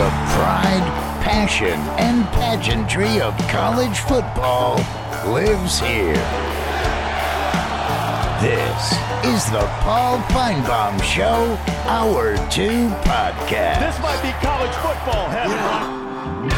The pride, passion, and pageantry of college football lives here. This is the Paul Finebaum Show, Hour 2 podcast. This might be college football heaven.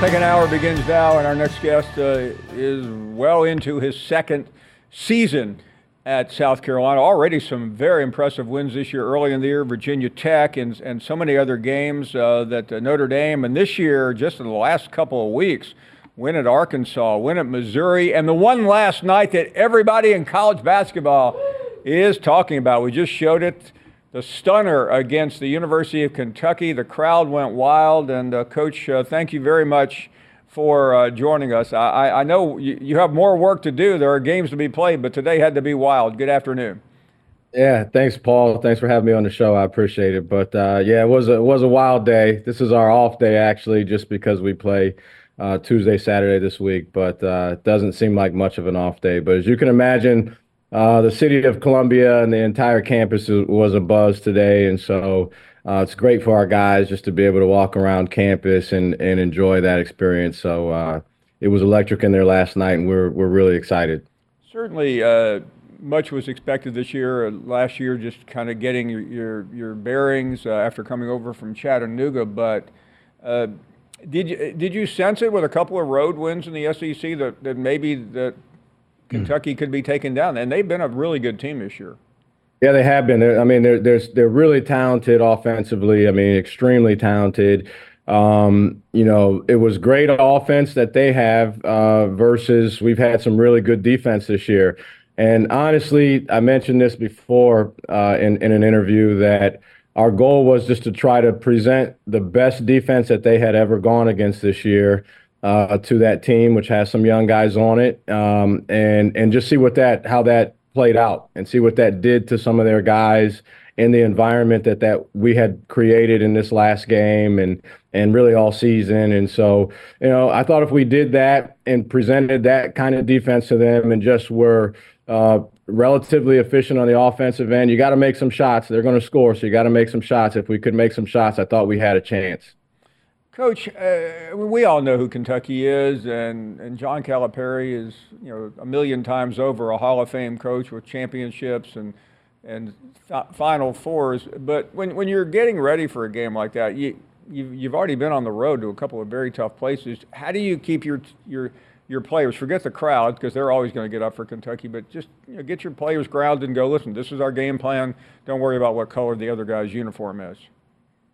Second hour begins now, and our next guest uh, is well into his second season at South Carolina. Already some very impressive wins this year, early in the year, Virginia Tech, and, and so many other games uh, that uh, Notre Dame, and this year, just in the last couple of weeks, win at Arkansas, win at Missouri, and the one last night that everybody in college basketball is talking about. We just showed it. The stunner against the University of Kentucky. The crowd went wild. And, uh, Coach, uh, thank you very much for uh, joining us. I, I know you, you have more work to do. There are games to be played, but today had to be wild. Good afternoon. Yeah, thanks, Paul. Thanks for having me on the show. I appreciate it. But uh, yeah, it was a, it was a wild day. This is our off day actually, just because we play uh, Tuesday, Saturday this week. But uh, it doesn't seem like much of an off day. But as you can imagine, uh, the city of Columbia and the entire campus was a buzz today, and so uh, it's great for our guys just to be able to walk around campus and, and enjoy that experience. So uh, it was electric in there last night, and we're we're really excited. Certainly, uh, much was expected this year. Uh, last year, just kind of getting your your, your bearings uh, after coming over from Chattanooga. But uh, did you did you sense it with a couple of road wins in the SEC that, that maybe that Kentucky could be taken down? And they've been a really good team this year. Yeah, they have been. I mean, they're they're they're really talented offensively. I mean, extremely talented. Um, you know, it was great offense that they have uh, versus we've had some really good defense this year. And honestly, I mentioned this before uh, in in an interview that our goal was just to try to present the best defense that they had ever gone against this year uh, to that team, which has some young guys on it, um, and and just see what that how that played out and see what that did to some of their guys in the environment that that we had created in this last game and and really all season. And so, you know, I thought if we did that and presented that kind of defense to them and just were uh, relatively efficient on the offensive end, you got to make some shots. They're going to score, so you got to make some shots. If we could make some shots, I thought we had a chance. Coach, uh, we all know who Kentucky is, and, and John Calipari is, you know, a million times over a Hall of Fame coach with championships and and Final Fours. But when, when you're getting ready for a game like that, you you've, you've already been on the road to a couple of very tough places. How do you keep your your your players? Forget the crowd because they're always going to get up for Kentucky, but just you know, get your players grounded and go. Listen, this is our game plan. Don't worry about what color the other guy's uniform is.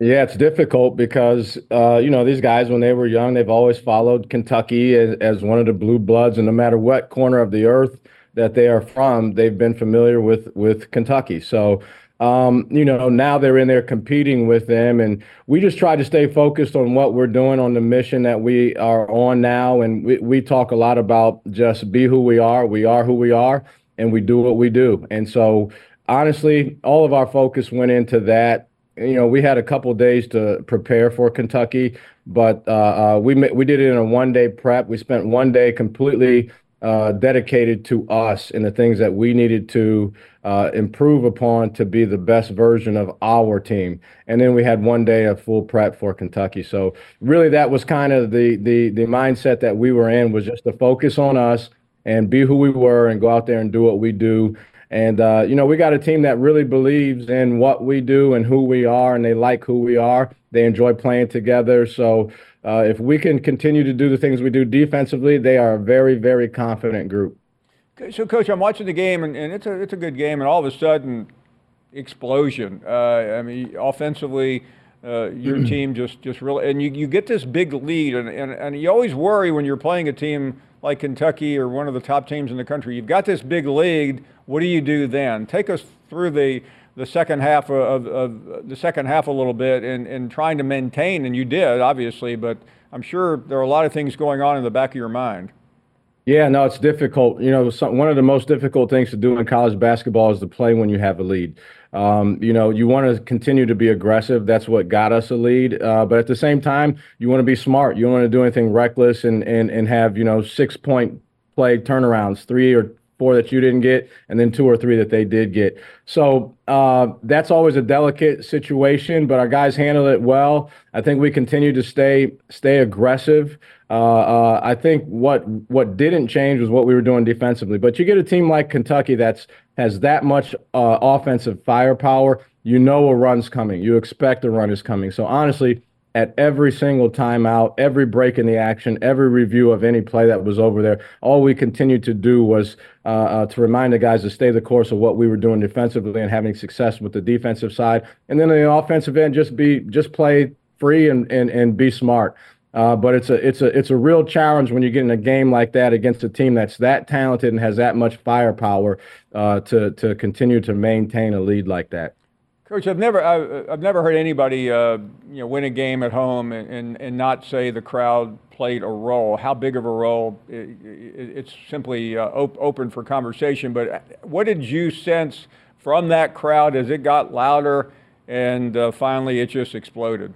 Yeah, it's difficult because uh, you know these guys when they were young, they've always followed Kentucky as, as, one of the blue bloods, and no matter what corner of the earth that they are from, they've been familiar with with Kentucky. So. Um, you know, now they're in there competing with them, and we just try to stay focused on what we're doing on the mission that we are on now. And we, we talk a lot about just be who we are. We are who we are, and we do what we do. And so, honestly, all of our focus went into that you know, we had a couple days to prepare for Kentucky, but uh, uh, we we did it in a one day prep. We spent one day completely uh, dedicated to us and the things that we needed to uh, improve upon to be the best version of our team. And then we had one day of full prep for Kentucky. So really, that was kind of the the the mindset that we were in was just to focus on us and be who we were and go out there and do what we do and, uh, you know, we got a team that really believes in what we do and who we are, and they like who we are. They enjoy playing together. So uh, if we can continue to do the things we do defensively, they are a very, very confident group. So, Coach, I'm watching the game, and, and it's, a, it's a good game, and all of a sudden, explosion. Uh, I mean, offensively, uh, your team just, just really, and you, you get this big lead, and, and, and you always worry when you're playing a team like Kentucky or one of the top teams in the country. You've got this big lead what do you do then? Take us through the the second half of, of, of, the second half a little bit and, and trying to maintain, and you did obviously, but I'm sure there are a lot of things going on in the back of your mind. Yeah, no, it's difficult. You know, some, one of the most difficult things to do in college basketball is to play when you have a lead. Um, you know, you want to continue to be aggressive. That's what got us a lead. Uh, but at the same time, you want to be smart. You don't want to do anything reckless and and and have you know six point play turnarounds, three or four that you didn't get, and then two or three that they did get. So uh, that's always a delicate situation, but our guys handle it well. I think we continue to stay stay aggressive. Uh, uh, I think what what didn't change was what we were doing defensively. But you get a team like Kentucky that's has that much uh, offensive firepower. You know a run's coming. You expect a run is coming. So honestly, at every single timeout, every break in the action, every review of any play that was over there. All we continued to do was uh, uh, to remind the guys to stay the course of what we were doing defensively and having success with the defensive side, and then the offensive end just be just play free and and and be smart. Uh, but it's a it's a it's a real challenge when you get in a game like that against a team that's that talented and has that much firepower uh, to to continue to maintain a lead like that. Coach, I've never I've, I've never heard anybody uh, you know win a game at home and, and, and not say the crowd played a role. How big of a role? It, it, it's simply uh, op- open for conversation. But what did you sense from that crowd as it got louder and uh, finally it just exploded?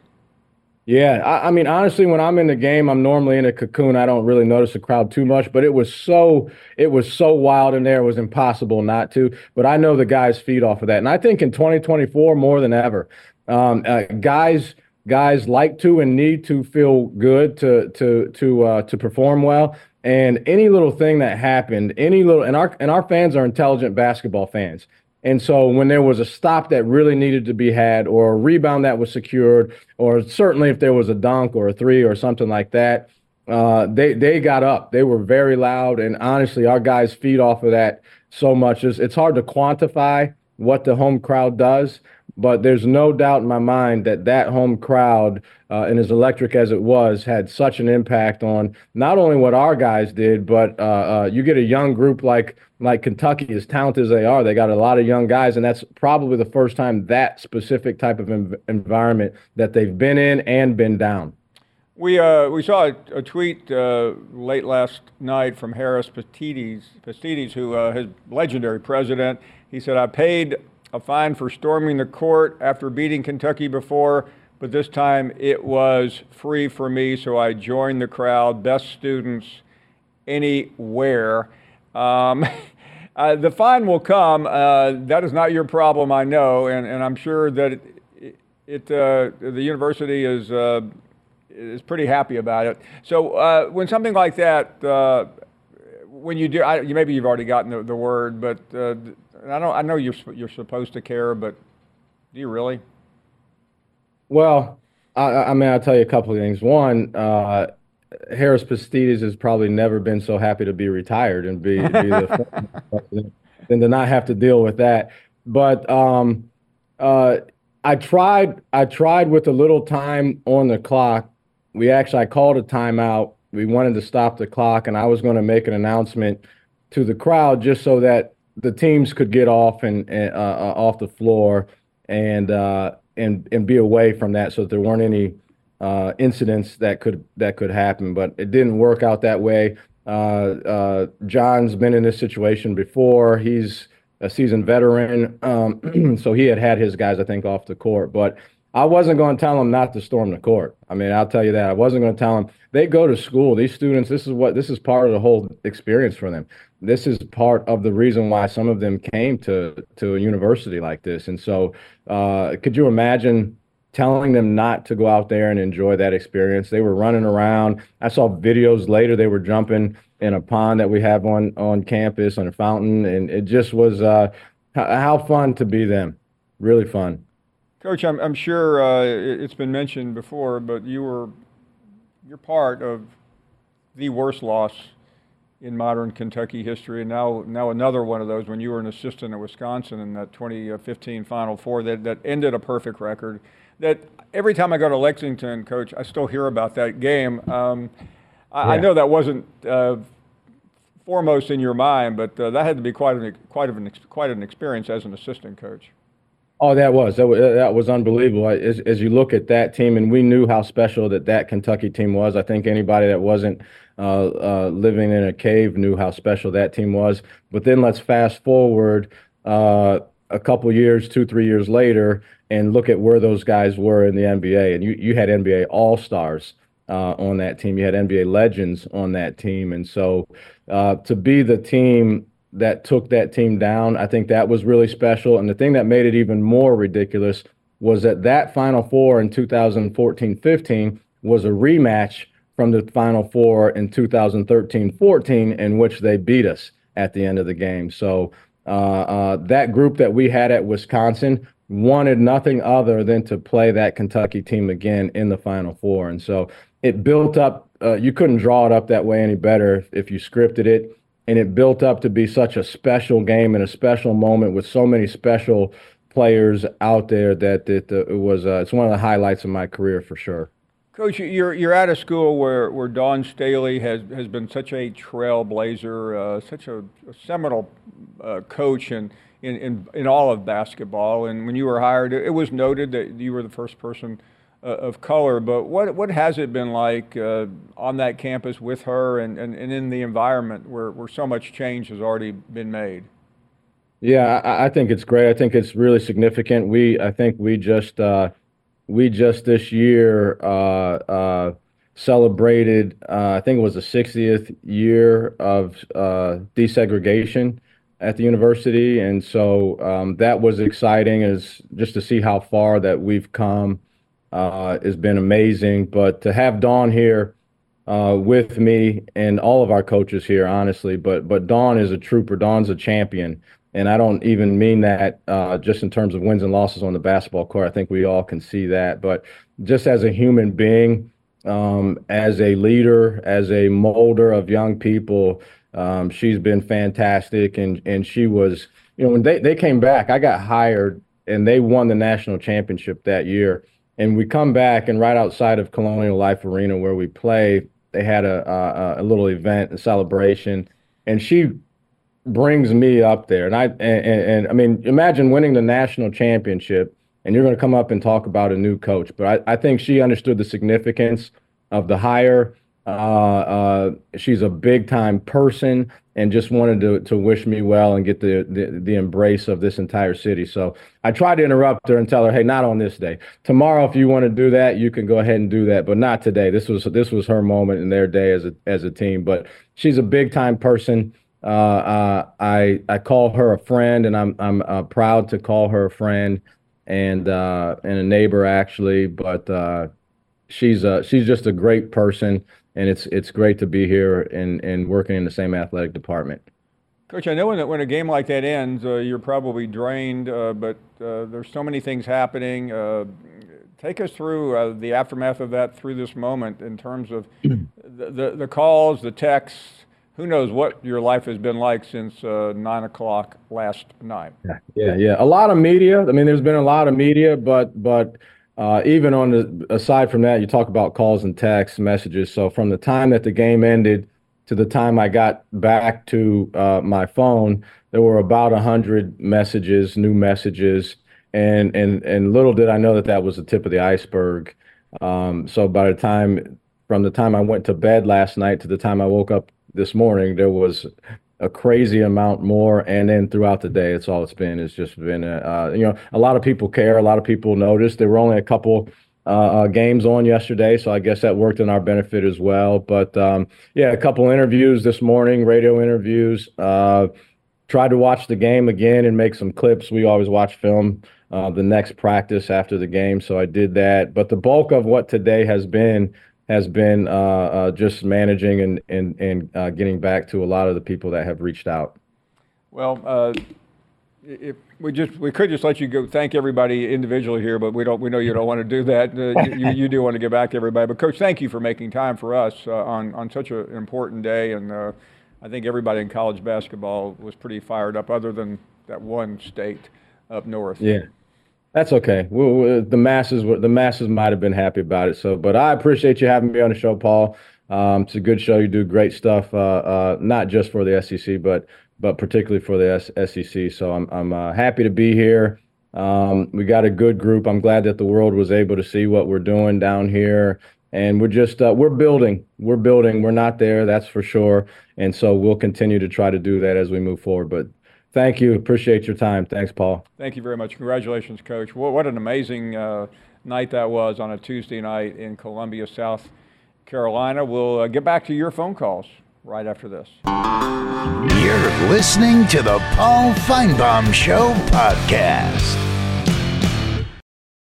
Yeah, I, I, mean, honestly, when I'm in the game, I'm normally in a cocoon. I don't really notice the crowd too much, but it was so it was so wild in there. It was impossible not to. But I know the guys feed off of that, and I think in 2024 more than ever, um, uh, guys guys like to and need to feel good to to to uh, to perform well. And any little thing that happened, any little, and our and our fans are intelligent basketball fans. And so when there was a stop that really needed to be had, or a rebound that was secured, or certainly if there was a dunk or a three or something like that, uh, they they got up. They were very loud, and honestly, our guys feed off of that so much. It's, it's hard to quantify what the home crowd does, but there's no doubt in my mind that that home crowd, uh, and as electric as it was, had such an impact on not only what our guys did, but uh, uh, you get a young group like like Kentucky, as talented as they are, they got a lot of young guys, and that's probably the first time that specific type of env- environment that they've been in and been down. We, uh, we saw a, a tweet uh, late last night from Harris Pastides, Pastides who uh, is legendary president. He said, I paid a fine for storming the court after beating Kentucky before, but this time it was free for me, so I joined the crowd. Best students anywhere. Um, uh, the fine will come. Uh, that is not your problem, I know, and, and I'm sure that it, it uh, the university is uh, is pretty happy about it. So uh, when something like that, uh, when you do, I, maybe you've already gotten the, the word, but I don't. I know you're you're supposed to care, but do you really? Well, I, I mean, I'll tell you a couple of things. One, Harris Pastides has probably never been so happy to be retired and be, be the than to not have to deal with that. But um, uh, I tried. I tried with a little time on the clock. We actually I called a timeout. We wanted to stop the clock, and I was going to make an announcement to the crowd just so that the teams could get off and, uh, uh, off the floor and uh, and and be away from that, so that there weren't any uh, incidents that could that could happen, but it didn't work out that way. Uh, uh, John's been in this situation before. He's a seasoned veteran, um, so he had had his guys, I think, off the court. But I wasn't going to tell them not to storm the court. I mean, I'll tell you that. I wasn't going to tell them they go to school. These students, this is what this is part of the whole experience for them. This is part of the reason why some of them came to to a university like this. And so, uh, could you imagine? telling them not to go out there and enjoy that experience. They were running around. I saw videos later. They were jumping in a pond that we have on on campus on a fountain, and it just was uh, how fun to be them. Really fun. Coach, I'm I'm sure uh, it's been mentioned before, but you were you're part of the worst loss in modern Kentucky history, and now now another one of those when you were an assistant at Wisconsin in that 2015 Final Four that that ended a perfect record that every time I go to Lexington, Coach, I still hear about that game. Um, I, yeah. I, know that wasn't uh, foremost in your mind, but uh, that had to be quite an quite of an quite an experience as an assistant coach. Oh, that was that was, that was unbelievable. As, as you look at that team, and we knew how special that that Kentucky team was. I think anybody that wasn't uh, uh, living in a cave knew how special that team was. But then let's fast forward uh, a couple years, two three years later, and look at where those guys were in the NBA. And you you had NBA All Stars uh, on that team. You had NBA legends on that team, and so uh, to be the team that took that team down. I think that was really special. And the thing that made it even more ridiculous was that that Final Four in 2014-15 was a rematch from the Final Four in 2013-14, in which they beat us at the end of the game. So uh, uh, that group that we had at Wisconsin wanted nothing other than to play that Kentucky team again in the Final Four. And so it built up. Uh, you couldn't draw it up that way any better if you scripted it and it built up to be such a special game and a special moment with so many special players out there that it, it was uh, it's one of the highlights of my career for sure. Coach, you're you're at a school where, where Dawn Staley has, has been such a trailblazer, uh, such a, a seminal uh, coach in, in, in, in all of basketball. And when you were hired, it was noted that you were the first person of color. But what what has it been like uh, on that campus with her and, and, and in the environment where, where so much change has already been made? Yeah, I, I think it's great. I think it's really significant. We I think we just uh, we just this year uh, uh, celebrated. Uh, I think it was the 60th year of desegregation at the university, and so um, that was exciting. Is just to see how far that we've come uh, has been amazing. But to have Dawn here uh, with me and all of our coaches here, honestly, but but Dawn is a trooper. Dawn's a champion, and I don't even mean that uh, just in terms of wins and losses on the basketball court. I think we all can see that, but just as a human being, um, as a leader, as a molder of young people. Um, she's been fantastic, and and she was, you know, when they, they came back, I got hired, and they won the national championship that year and we come back and right outside of Colonial Life Arena where we play, they had a, a, a little event, a celebration, and she brings me up there, and I and, and, I mean, imagine winning the national championship, and you're going to come up and talk about a new coach, but I, I think she understood the significance of the hire. Uh, uh, she's a big time person and just wanted to to wish me well and get the, the, the embrace of this entire city. So I tried to interrupt her and tell her, "Hey, not on this day. Tomorrow, if you want to do that, you can go ahead and do that, but not today. This was this was her moment in their day as a as a team. But she's a big time person. Uh, uh, I I call her a friend, and I'm I'm uh, proud to call her a friend and uh, and a neighbor actually. But she's a, she's just a great person and it's it's great to be here and and working in the same athletic department. Coach, I know when, when a game like that ends, uh, you're probably drained, uh, but uh, there's so many things happening. Uh, take us through uh, the aftermath of that through this moment in terms of the, the, the, calls, the texts. Who knows what your life has been like since uh, nine o'clock last night? Yeah, yeah, yeah. A lot of media. I mean, there's been a lot of media, but but uh, even on the aside from that, you talk about calls and text messages. So from the time that the game ended to the time I got back to uh, my phone, there were about a hundred messages, new messages, and and and little did I know that that was the tip of the iceberg. Um, so by the time, from the time I went to bed last night to the time I woke up this morning, there was a crazy amount more and then throughout the day it's all it's been it's just been uh, you know a lot of people care a lot of people notice. There were only a couple uh, uh, games on yesterday so i guess that worked in our benefit as well. But um, yeah a couple interviews this morning radio interviews uh, tried to watch the game again and make some clips. We always watch film uh, the next practice after the game so i did that. But the bulk of what today has been has been uh, uh, just managing and and and uh, getting back to a lot of the people that have reached out. Well, uh, if we just we could just let you go thank everybody individually here, but we don't we know you don't want to do that. Uh, you, you, do want to get back to everybody, but coach, thank you for making time for us uh, on on such an important day, and I think everybody in college basketball was pretty fired up, other than that one state up north. Yeah. That's okay. we we the masses, the masses might have been happy about it. So, but I appreciate you having me on the show, Paul. Um, it's a good show. You do great stuff, uh, uh, not just for the SEC, but but particularly for the S- SEC. So I'm I'm uh, happy to be here. Um, we got a good group. I'm glad that the world was able to see what we're doing down here. And we're just, uh, we're building. We're building. We're not there, that's for sure. And so we'll continue to try to do that as we move forward. But thank you. Appreciate your time. Thanks, Paul. Thank you very much. Congratulations, Coach. What, what an amazing uh, night that was on a Tuesday night in Columbia, South Carolina. We'll uh, get back to your phone calls right after this. You're listening to the Paul Finebaum Show podcast.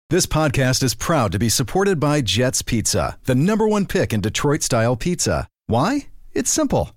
This podcast is proud to be supported by Jets Pizza, the number one pick in Detroit style pizza. Why? It's simple.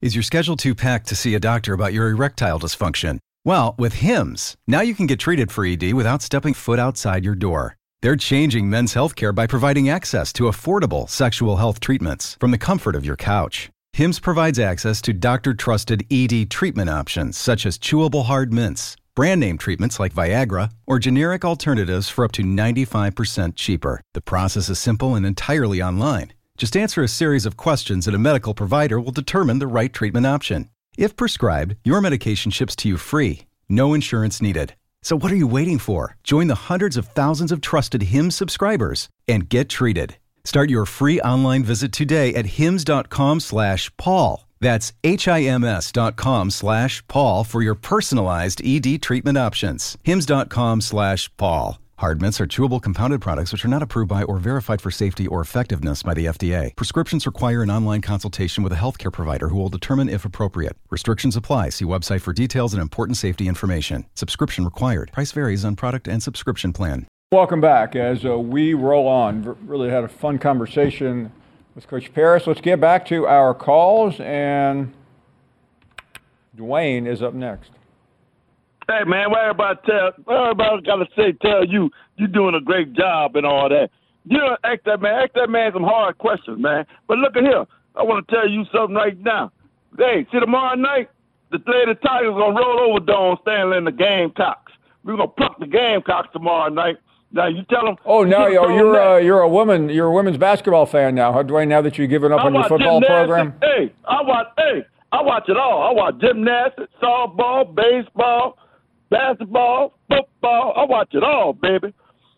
Is your schedule too packed to see a doctor about your erectile dysfunction? Well, with HIMS, now you can get treated for ED without stepping foot outside your door. They're changing men's healthcare by providing access to affordable sexual health treatments from the comfort of your couch. HIMS provides access to doctor trusted ED treatment options such as chewable hard mints, brand name treatments like Viagra, or generic alternatives for up to 95% cheaper. The process is simple and entirely online. Just answer a series of questions and a medical provider will determine the right treatment option. If prescribed, your medication ships to you free, no insurance needed. So what are you waiting for? Join the hundreds of thousands of trusted HIMS subscribers and get treated. Start your free online visit today at hims.com slash Paul. That's H-I-M-S dot com slash Paul for your personalized ED treatment options. Hims.com slash Paul. Hard mints are chewable compounded products which are not approved by or verified for safety or effectiveness by the FDA. Prescriptions require an online consultation with a healthcare provider who will determine if appropriate. Restrictions apply. See website for details and important safety information. Subscription required. Price varies on product and subscription plan. Welcome back as uh, we roll on. Really had a fun conversation with Coach Paris. Let's get back to our calls, and Dwayne is up next. Hey man, what everybody tell everybody gotta say tell you you're doing a great job and all that. You know, ask that man, ask that man some hard questions, man. But look at here. I wanna tell you something right now. Hey, see tomorrow night, the Lady Tigers gonna roll over Dawn Stanley and the Gamecocks. We're gonna pluck the Gamecocks tomorrow night. Now you tell them. Oh no, you you're should've you're, told uh, you're a woman. You're a women's basketball fan now, huh, Dwayne? Now that you've given up I on your football program. Hey, I watch. Hey, I watch it all. I watch gymnastics, softball, baseball, basketball, football. I watch it all, baby.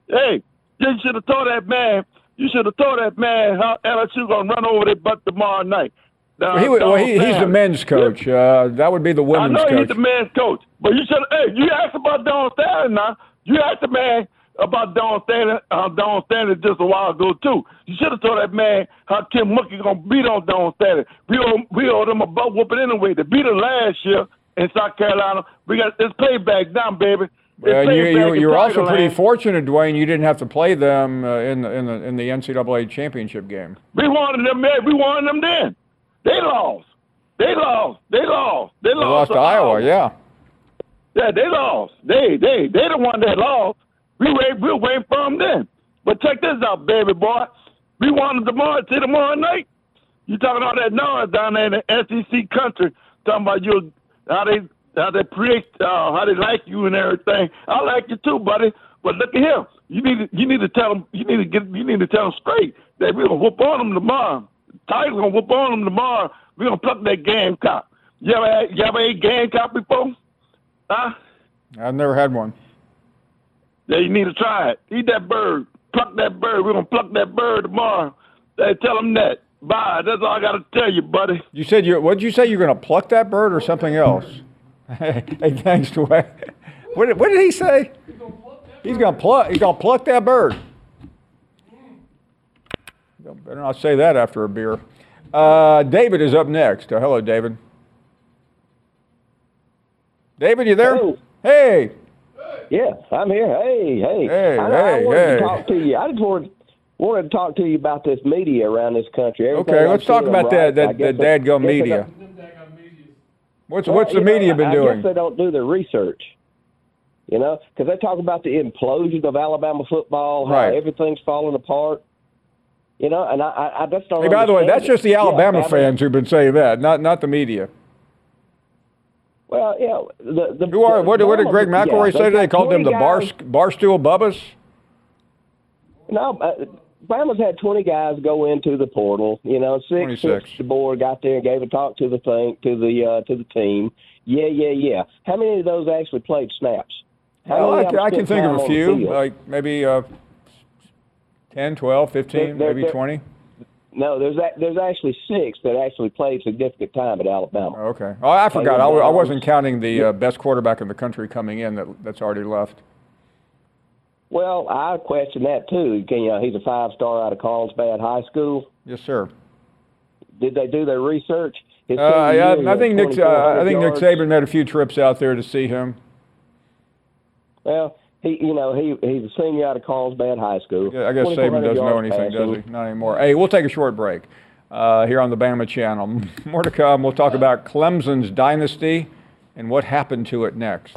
Hey, you should have told that man. You should have told that man how LSU gonna run over their butt tomorrow night. Now, he, well, he, he's the men's coach. Uh, that would be the women's coach. I know coach. he's the men's coach, but you should. Hey, you asked about Don Stanley now. You asked the man about Don Stanley, uh, Don Stanley just a while ago too. You should have told that man how Kim Mulkey gonna beat on Don Stanley. We owe we owe them a butt whooping anyway. They beat us last year in South Carolina. We got it's payback now, baby. It's Uh, you, you, you're also pretty fortunate, Dwayne. You didn't have to play them uh, in the in the in the NCAA championship game. We wanted them. We wanted them then. They lost. They lost. They lost. They lost. They lost, to Iowa, yeah. Yeah, they lost. They they they the one that lost. We wait we wait for them then. But check this out, baby boy. We want them tomorrow see tomorrow night. You talking all that noise down there in the SEC country, talking about you how they how they preach, uh, how they like you and everything. I like you too, buddy. But look at him. You need to, you need to tell him. you need to get you need to tell him straight that we're gonna whoop on him tomorrow. Tigers gonna whoop on him tomorrow. We're gonna pluck that gamecock. You ever had, you ever ate gamecock before? Huh? I've never had one. Yeah, you need to try it. Eat that bird. Pluck that bird. We're gonna pluck that bird tomorrow. Hey, tell him that. Bye. That's all I gotta tell you, buddy. You said you. What did you say? You're going to pluck that bird or something else? hey, thanks, Dwayne. What did, what did he say? He's going to pluck. He's going to pluck that bird. You Better not say that after a beer. Uh, David is up next. Uh, hello, David. David, you there? Hello. Hey. Yes, I'm here. Hey, hey. Hey, I, I hey, wanted hey. to talk to you. I just wanted, wanted to talk to you about this media around this country. Everything Okay, I'm let's talk about right, that, that, guess that dadgum guess media. What's well, what's the you know, media been I doing? guess they don't do their research. You know, because they talk about the implosion of Alabama football, how Right. everything's falling apart. You know, and I, I, I just don't. Hey, by the way, that's it. just the Yeah, Alabama Bama- fans who've been saying that, not not the media. Well, yeah. The, the, Who are the- what, what did Bama- Greg yeah, McElroy say today? They called them 20 the bar barstool bubbas. No, uh, Bama's had 20 guys go into the portal. You know, six, 26. six the board got there and gave a talk to the thing to the uh, to the team. Yeah, yeah, yeah. How many of those actually played snaps? How Well, I, I can think of a few, like maybe uh, 10, 12, 15, There- there- maybe there- 20. No, there's a, there's actually six that actually played significant time at Alabama. Okay. Oh, I forgot. I, I wasn't counting the uh, best quarterback in the country coming in that that's already left. Well, I question that too. Can, you know, he's a five star out of Carlsbad High School. Yes, sir. Did they do their research? Uh, I, I think Nick. Uh, I think Nick. Saban made a few trips out there to see him. Well, he, you know, he he's a senior out of Carlsbad High School. Yeah, I guess Saban doesn't know yards anything, does he? Not anymore. Hey, we'll take a short break uh, here on the Bama Channel. More to come. We'll talk about Clemson's dynasty and what happened to it next.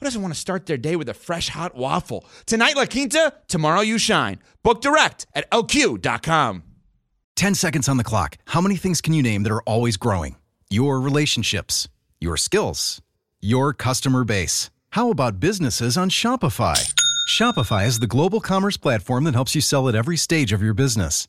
who doesn't want to start their day with a fresh hot waffle? Tonight, La Quinta, tomorrow, you shine. Book direct at lq.com. 10 seconds on the clock. How many things can you name that are always growing? Your relationships, your skills, your customer base. How about businesses on Shopify? Shopify is the global commerce platform that helps you sell at every stage of your business.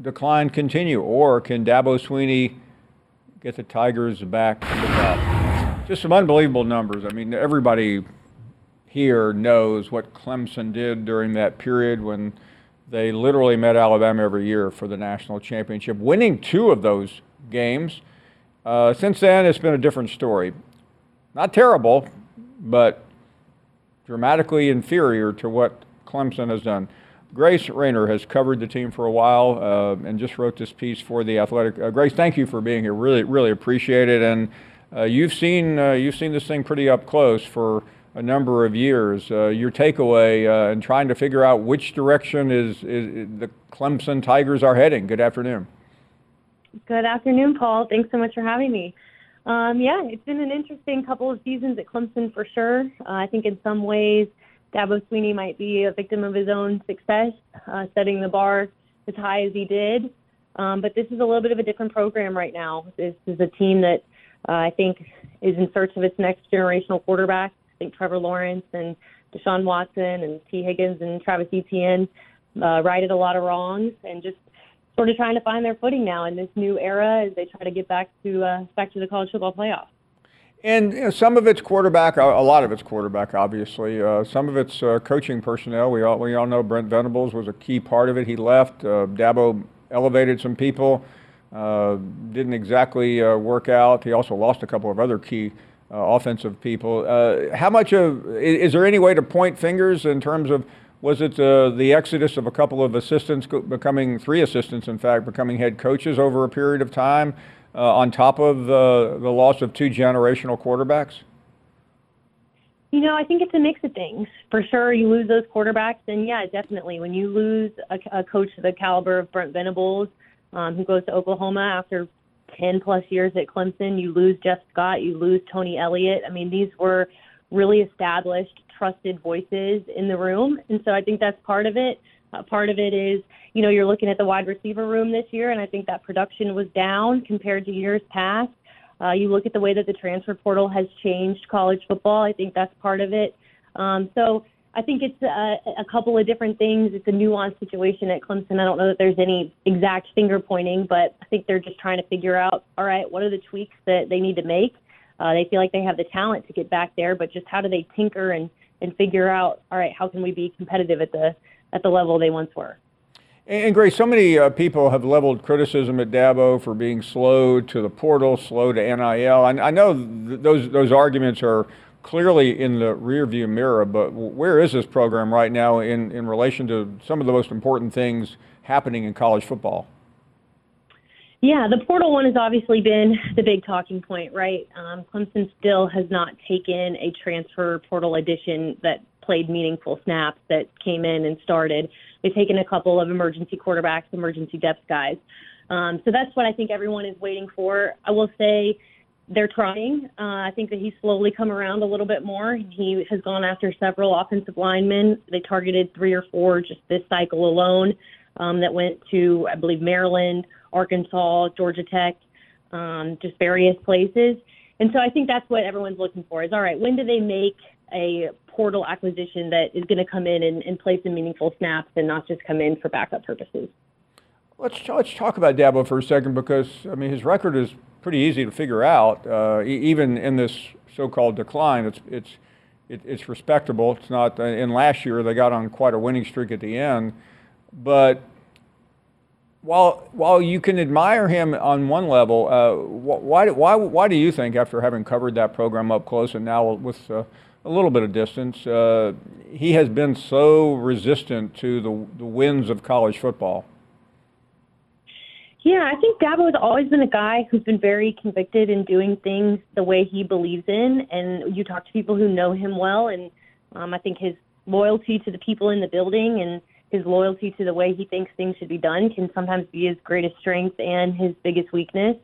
decline continue, or can Dabo Swinney get the Tigers back to the top? Just some unbelievable numbers. I mean, everybody here knows what Clemson did during that period when they literally met Alabama every year for the national championship, winning two of those games. Uh, since then, it's been a different story. Not terrible, but dramatically inferior to what Clemson has done. Grace Raynor has covered the team for a while uh, and just wrote this piece for the Athletic. Uh, Grace, thank you for being here. Really, really appreciate it. And uh, you've seen uh, you've seen this thing pretty up close for a number of years. Uh, your takeaway uh, and trying to figure out which direction is, is the Clemson Tigers are heading. Good afternoon. Good afternoon, Paul. Thanks so much for having me. Um, yeah, it's been an interesting couple of seasons at Clemson for sure. Uh, I think in some ways, Dabo Swinney might be a victim of his own success, uh, setting the bar as high as he did. Um, but this is a little bit of a different program right now. This is a team that uh, I think is in search of its next generational quarterback. I think Trevor Lawrence and Deshaun Watson and Tee Higgins and Travis Etienne uh, righted a lot of wrongs and just sort of trying to find their footing now in this new era as they try to get back to uh, back to the college football playoff. And you know, some of it's quarterback, a lot of it's quarterback, obviously. Uh, some of it's uh, coaching personnel. We all, we all know Brent Venables was a key part of it. He left. Uh, Dabo elevated some people. Uh, didn't exactly uh, work out. He also lost a couple of other key uh, offensive people. How much of i- is there any way to point fingers in terms of was it the exodus of a couple of assistants becoming three assistants, in fact, becoming head coaches over a period of time, uh, on top of the the loss of two generational quarterbacks? You know, I think it's a mix of things. For sure, you lose those quarterbacks, and yeah, definitely. When you lose a, a coach of the caliber of Brent Venables, um, who goes to Oklahoma after 10 plus years at Clemson, you lose Jeff Scott, you lose Tony Elliott. I mean, these were really established, trusted voices in the room. And so I think that's part of it. Uh, part of it is, you know, you're looking at the wide receiver room this year, and I think that production was down compared to years past. Uh, you look at the way that the transfer portal has changed college football. I think that's part of it. Um, so I think it's a, a couple of different things. It's a nuanced situation at Clemson. I don't know that there's any exact finger pointing, but I think they're just trying to figure out, all right, what are the tweaks that they need to make? Uh, they feel like they have the talent to get back there, but just how do they tinker and, and figure out, all right, how can we be competitive at the at the level they once were? And, Grace, so many uh, people have leveled criticism at Dabo for being slow to the portal, slow to NIL. And I know th- those those arguments are clearly in the rearview mirror, but where is this program right now in, in relation to some of the most important things happening in college football? Yeah, the portal one has obviously been the big talking point, right? Um, Clemson still has not taken a transfer portal addition that played meaningful snaps that came in and started. They've taken a couple of emergency quarterbacks, emergency depth guys. Um, so that's what I think everyone is waiting for. I will say they're trying. Uh, I think that he's slowly come around a little bit more. He has gone after several offensive linemen. They targeted three or four just this cycle alone um, that went to, I believe, Maryland, Arkansas, Georgia Tech, um, just various places. And so I think that's what everyone's looking for is all right, when do they make a portal acquisition that is going to come in and, and play some meaningful snaps and not just come in for backup purposes? Let's, let's talk about Dabo for a second because, I mean, his record is pretty easy to figure out. Uh, even in this so-called decline, it's it's it, it's respectable. It's not. Uh, in last year, they got on quite a winning streak at the end, but while while you can admire him on one level, uh, why why why do you think after having covered that program up close and now with uh, a little bit of distance, uh, he has been so resistant to the the winds of college football? Yeah, I think Dabo has always been a guy who's been very convicted in doing things the way he believes in. And you talk to people who know him well, and um, I think his loyalty to the people in the building and his loyalty to the way he thinks things should be done can sometimes be his greatest strength and his biggest weakness.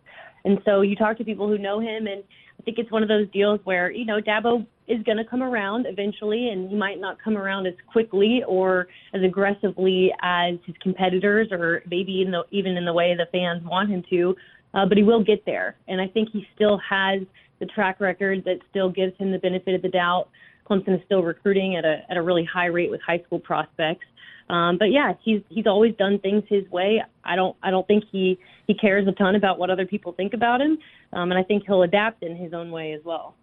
And so you talk to people who know him, and think it's one of those deals where, you know, Dabo is going to come around eventually, and he might not come around as quickly or as aggressively as his competitors, or maybe in the, even in the way the fans want him to. Uh, but he will get there, and I think he still has the track record that still gives him the benefit of the doubt. Clemson is still recruiting at a at a really high rate with high school prospects. Um, but yeah, he's he's always done things his way. I don't I don't think he he cares a ton about what other people think about him, um, and I think he'll adapt in his own way as well.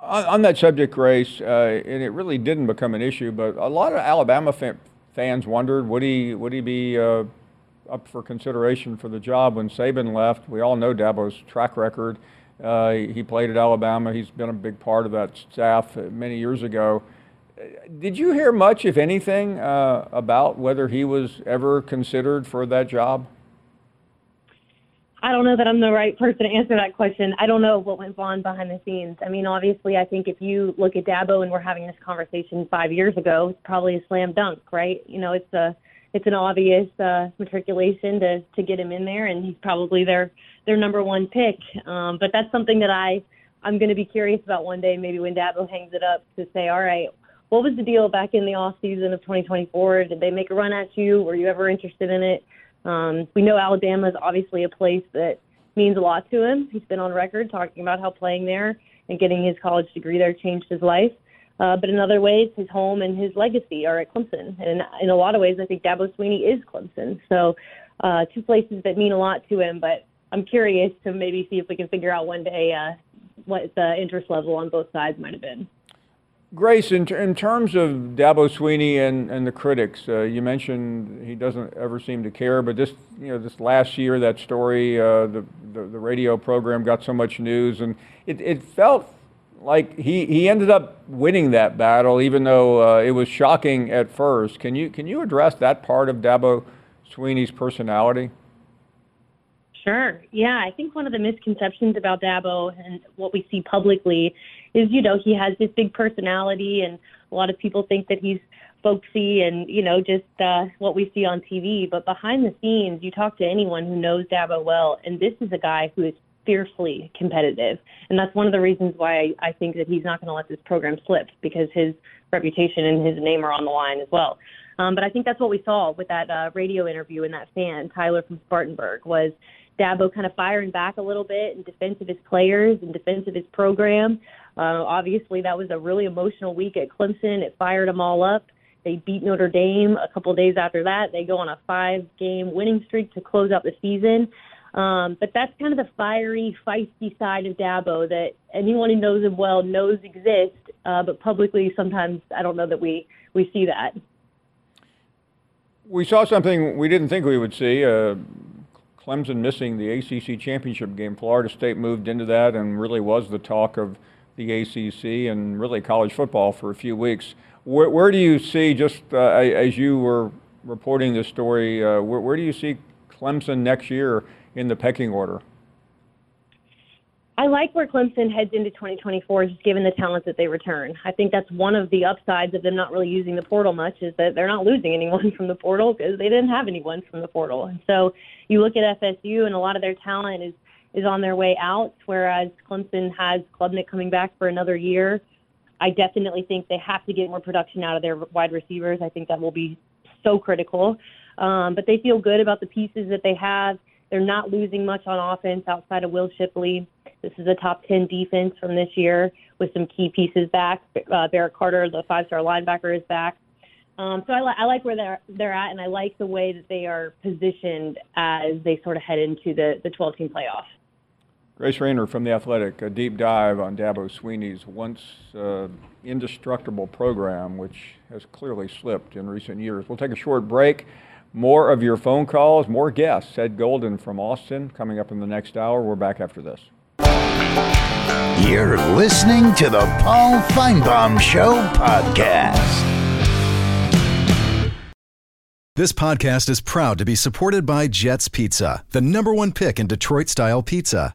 On, on that subject, Grace, uh, and it really didn't become an issue, but a lot of Alabama fan, fans wondered would he would he be uh, up for consideration for the job when Saban left. We all know Dabo's track record. Uh, he played at Alabama. He's been a big part of that staff many years ago. Did you hear much, if anything, uh, about whether he was ever considered for that job? I don't know that I'm the right person to answer that question. I don't know what went on behind the scenes. I mean, obviously, I think if you look at Dabo and we're having this conversation five years ago, it's probably a slam dunk, right? You know, it's a it's an obvious uh, matriculation to to get him in there, and he's probably their their number one pick. Um, but that's something that I I'm going to be curious about one day, maybe when Dabo hangs it up, to say, all right, what was the deal back in the off season of 2024? Did they make a run at you? Were you ever interested in it? Um, we know Alabama is obviously a place that means a lot to him. He's been on record talking about how playing there and getting his college degree there changed his life. Uh, but in other ways, his home and his legacy are at Clemson. And in a lot of ways, I think Dabo Swinney is Clemson. So, uh, two places that mean a lot to him. But I'm curious to maybe see if we can figure out one day uh, what the interest level on both sides might have been. Grace, in, in terms of Dabo Swinney and, and the critics, uh, you mentioned he doesn't ever seem to care, but this, you know, this last year, that story, uh, the, the, the radio program got so much news, and it, it felt like he, he ended up winning that battle, even though uh, it was shocking at first. Can you can you address that part of Dabo Swinney's personality? Sure. Yeah, I think one of the misconceptions about Dabo and what we see publicly is, you know, he has this big personality, and a lot of people think that he's folksy and, you know, just uh, what we see on TV. But behind the scenes, you talk to anyone who knows Dabo well, and this is a guy who is fiercely competitive. And that's one of the reasons why I, I think that he's not going to let this program slip because his reputation and his name are on the line as well. Um, but I think that's what we saw with that uh, radio interview and that fan, Tyler from Spartanburg, was Dabo kind of firing back a little bit in defense of his players and defense of his program. Uh, obviously, that was a really emotional week at Clemson. It fired them all up. They beat Notre Dame a couple days after that. They go on a five-game winning streak to close out the season. Um, but that's kind of the fiery, feisty side of Dabo that anyone who knows him well knows exists. Uh, but publicly, sometimes I don't know that we we see that. We saw something we didn't think we would see. Uh, Clemson missing the ACC championship game. Florida State moved into that and really was the talk of the ACC and really college football for a few weeks. Where, where do you see, just uh, as you were reporting this story, uh, where, where do you see Clemson next year in the pecking order? I like where Clemson heads into 2024, just given the talent that they return. I think that's one of the upsides of them not really using the portal much is that they're not losing anyone from the portal because they didn't have anyone from the portal. And so you look at FSU, and a lot of their talent is is on their way out, whereas Clemson has Klubnik coming back for another year. I definitely think they have to get more production out of their wide receivers. I think that will be so critical. Um, but they feel good about the pieces that they have. They're not losing much on offense outside of Will Shipley. This is a top 10 defense from this year with some key pieces back. Uh, Barrett Carter, the five star linebacker, is back. Um, so I, li- I like where they're they're at, and I like the way that they are positioned as they sort of head into the the 12 team playoff. Grace Raynor from The Athletic, a deep dive on Dabo Swinney's once uh, indestructible program, which has clearly slipped in recent years. We'll take a short break. More of your phone calls, more guests. Ed Golden from Austin coming up in the next hour. We're back after this. You're listening to the Paul Finebaum Show podcast. This podcast is proud to be supported by Jets Pizza, the number one pick in Detroit style pizza.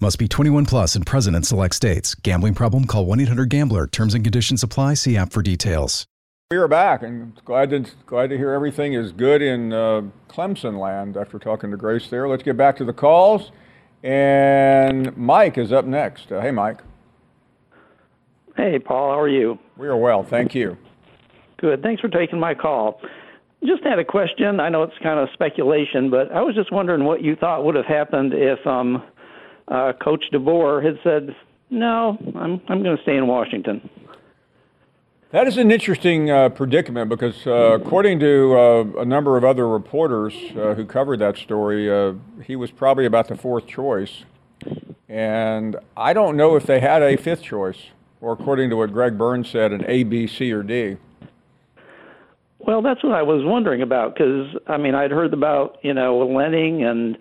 Must be 21 plus and present in select states. Gambling problem? Call 1 800 Gambler. Terms and conditions apply. See app for details. We are back, and glad to glad to hear everything is good in uh, Clemson land. After talking to Grace there, let's get back to the calls. And Mike is up next. Uh, hey, Mike. Hey, Paul, how are you? We are well, thank you. Good. Thanks for taking my call. Just had a question. I know it's kind of speculation, but I was just wondering what you thought would have happened if um, uh, Coach DeBoer had said, "No, I'm I'm going to stay in Washington." That is an interesting uh, predicament because, uh, according to uh, a number of other reporters uh, who covered that story, uh, he was probably about the fourth choice. And I don't know if they had a fifth choice, or according to what Greg Burns said, an A, B, C, or D. Well, that's what I was wondering about because I mean I'd heard about you know Lanning and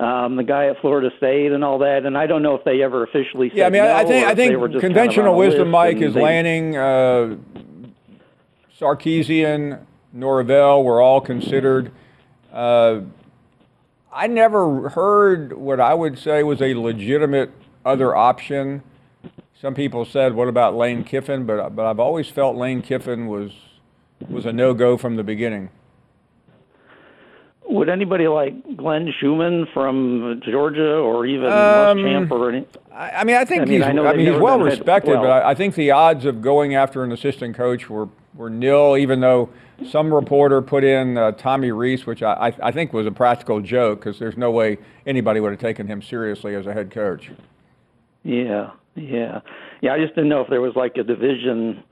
um, the guy at Florida State and all that, and I don't know if they ever officially said Yeah, I mean, no, I think I think conventional kind of wisdom, Mike, is they- Lanning, uh, Sarkisian, Norvell were all considered. Uh, I never heard what I would say was a legitimate other option. Some people said, "What about Lane Kiffin?" But but I've always felt Lane Kiffin was was a no go from the beginning. Would anybody like Glenn Schumann from Georgia or even Um, Muschamp or any? I, I mean, I think I mean, he's, I I mean, he's well respected, but I, I think the odds of going after an assistant coach were, were nil, even though some reporter put in uh, Tommy Rees, which I, I, I think was a practical joke because there's no way anybody would have taken him seriously as a head coach. Yeah, yeah, yeah. I just didn't know if there was like a division,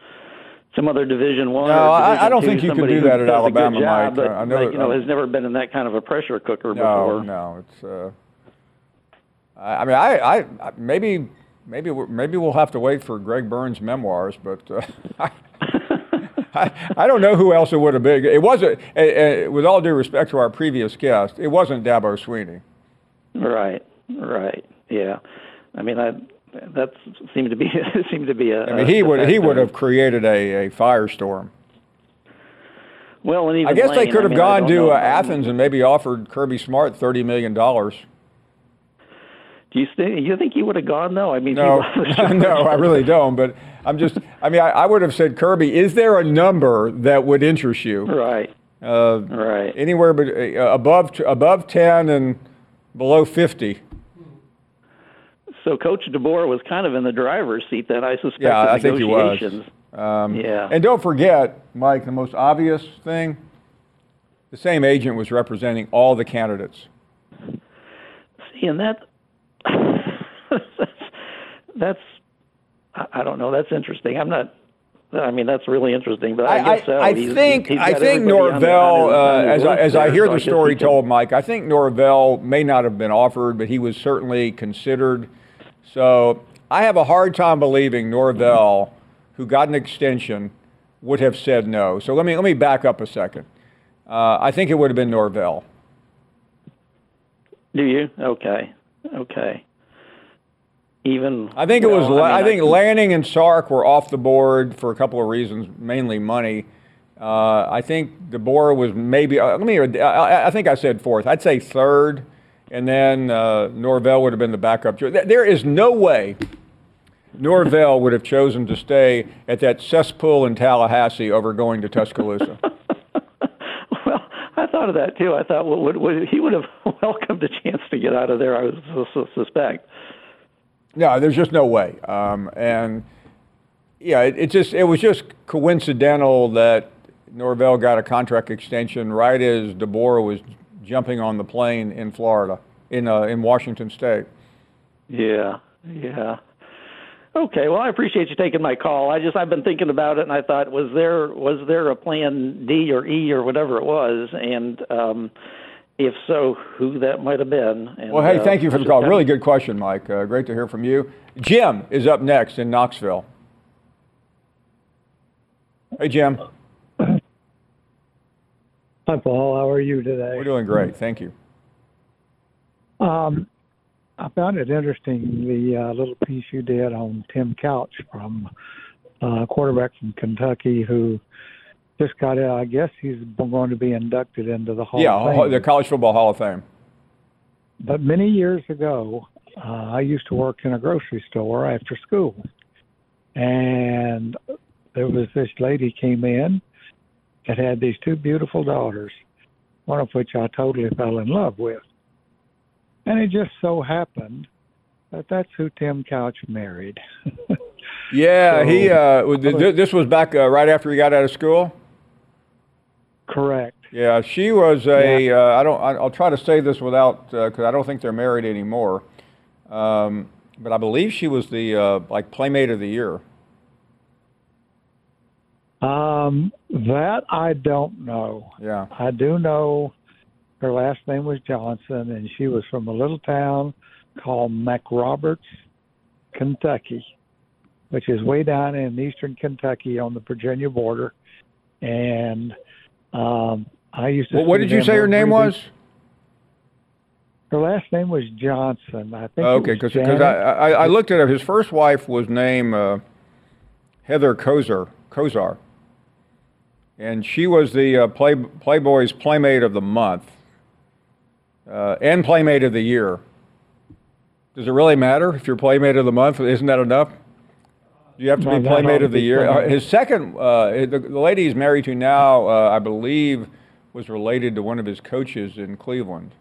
some other Division One. No, I- I don't two, think you can do that at does a good Alabama, job, Mike. But, I know- like, you know, has never been in that kind of a pressure cooker No, before. no, it's. Uh, I mean, I, I maybe maybe maybe we'll have to wait for Greg Byrne's memoirs, but uh, I, I, don't know who else it would have been. It wasn't. Uh, with all due respect to our previous guest, it wasn't Dabo Swinney. Right. Right. Yeah. I mean, I that seemed to be seemed to be a. I mean, he would he would have created a, a firestorm. Well, and even I guess Lane, they could have I mean, gone to uh, Athens and maybe offered Kirby Smart thirty million dollars. Do you think you think he would have gone though? I mean, no, no, I really don't. But I'm just, I mean, I, I, would have said Kirby. Is there a number that would interest you? Right. Uh, right. Anywhere but uh, above above ten and below fifty. So Coach DeBoer was kind of in the driver's seat then, I suspect. Yeah, I think he was. Um, yeah. And don't forget, Mike, the most obvious thing: the same agent was representing all the candidates. See, and that that's, that's I don't know. That's interesting. I'm not. I mean, that's really interesting. But I, I guess so. I, he's, think he's I think Norvell, uh, as I, as I hear so the story told, Mike, I think Norvell may not have been offered, but he was certainly considered. So I have a hard time believing Norvell, who got an extension, would have said no. So let me let me back up a second. Uh, I think it would have been Norvell. Do you? Okay. Okay. Even I think it well, was. I, mean, I think I, Lanning and Sark were off the board for a couple of reasons, mainly money. Uh, I think DeBoer was maybe. Uh, let me. I, I, think I said fourth. I'd say third, and then uh, Norvell would have been the backup. There is no way Norvell would have chosen to stay at that cesspool in Tallahassee over going to Tuscaloosa. well, I thought of that too. I thought, well, would, would, he would have welcomed a chance to get out of there. I would suspect. No, there's just no way. Um, and yeah, it, it, just it was just coincidental that Norvell got a contract extension right as DeBoer was jumping on the plane in Florida, in uh, in Washington State. Yeah, yeah. Okay, well, I appreciate you taking my call. I just I've been thinking about it, and I thought, was there was there a plan D or E or whatever it was, and um, if so, who that might have been. And, well, hey, uh, thank you for the call. Really good question, Mike. Uh, great to hear from you. Jim is up next in Knoxville. Hey, Jim. Hi, Paul. How are you today? We're doing great. Thank you. Um, I found it interesting the uh, little piece you did on Tim Couch from uh, quarterback from Kentucky who just got out. I guess he's going to be inducted into the Hall yeah, of Fame. the College Football Hall of Fame. But many years ago, uh, I used to work in a grocery store after school, and there was this lady came in that had these two beautiful daughters, one of which I totally fell in love with. And it just so happened that that's who Tim Couch married. yeah, So- he. Uh, th- this was back uh, right after he got out of school. Correct. Yeah, she was a. Uh, I don't. I'll try to say this without because I don't think they're married anymore. Um, but I believe she was the uh, like playmate of the year. Um, that I don't know. Yeah. I do know her last name was Johnson, and she was from a little town called McRoberts, Kentucky, which is way down in eastern Kentucky on the Virginia border. And um, I used to. Well, what did you say her name was? Her last name was Johnson. I think. Okay, because because I, I I looked at her. His first wife was named uh, Heather Kozar, Kozar, and she was the uh, Play, Playboy's Playmate of the Month uh, and Playmate of the Year. Does it really matter if you're Playmate of the Month? Isn't that enough? Do You have to No, be Playmate of the Year. Uh, Playmate. his second, uh, the, the lady he's married to now, uh, I believe, was related to one of his coaches in Cleveland.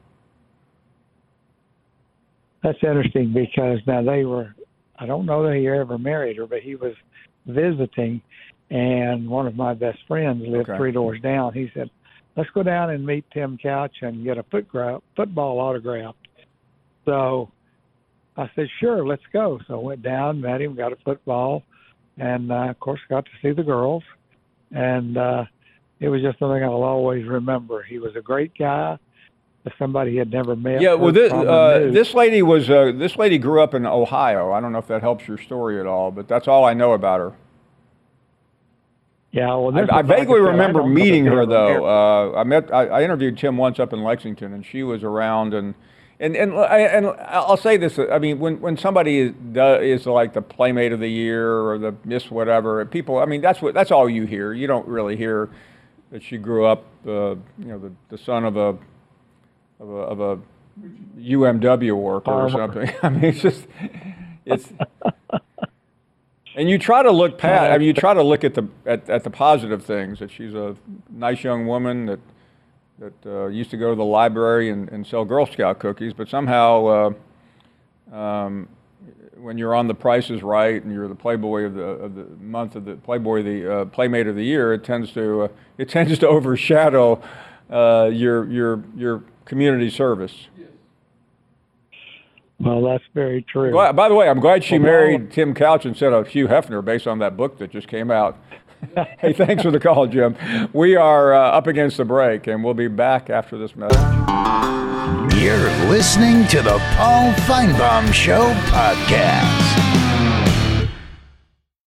That's interesting because now they were. I don't know that he ever married her, but he was visiting, and one of my best friends lived Okay. three doors down. He said, "Let's go down and meet Tim Couch and get a footgra- football autograph." So I said, "Sure, let's go." So I went down, met him, got a football, and uh, of course got to see the girls, and uh, it was just something I'll always remember. He was a great guy. somebody had never met. Yeah, well, this, uh, this lady was uh, this lady grew up in Ohio. I don't know if that helps your story at all, but that's all I know about her. Yeah, well, I, I vaguely said, I remember meeting her though. Uh, I met I, I interviewed Tim once up in Lexington, and she was around. And and and I, and I'll say this: I mean, when when somebody is, is like the playmate of the year or the Miss whatever, people. I mean, that's what that's all you hear. You don't really hear that she grew up, uh, you know, the, the son of a of a, of a UMW worker or something. I mean, it's just it's. And you try to look past. I mean, you try to look at the at, at the positive things. That she's a nice young woman that that uh, used to go to the library and, and sell Girl Scout cookies, but somehow, uh, um, when you're on The Price is Right and you're the Playboy of the of the month of the Playboy the uh, Playmate of the year, it tends to uh, it tends to overshadow uh, your your your community service. Well, that's very true. Glad- by the way, I'm glad she Well, married Tim Couch instead of Hugh Hefner based on that book that just came out. hey, thanks for the call, Jim. We are uh, up against the break, and we'll be back after this message. You're listening to the Paul Finebaum Show podcast.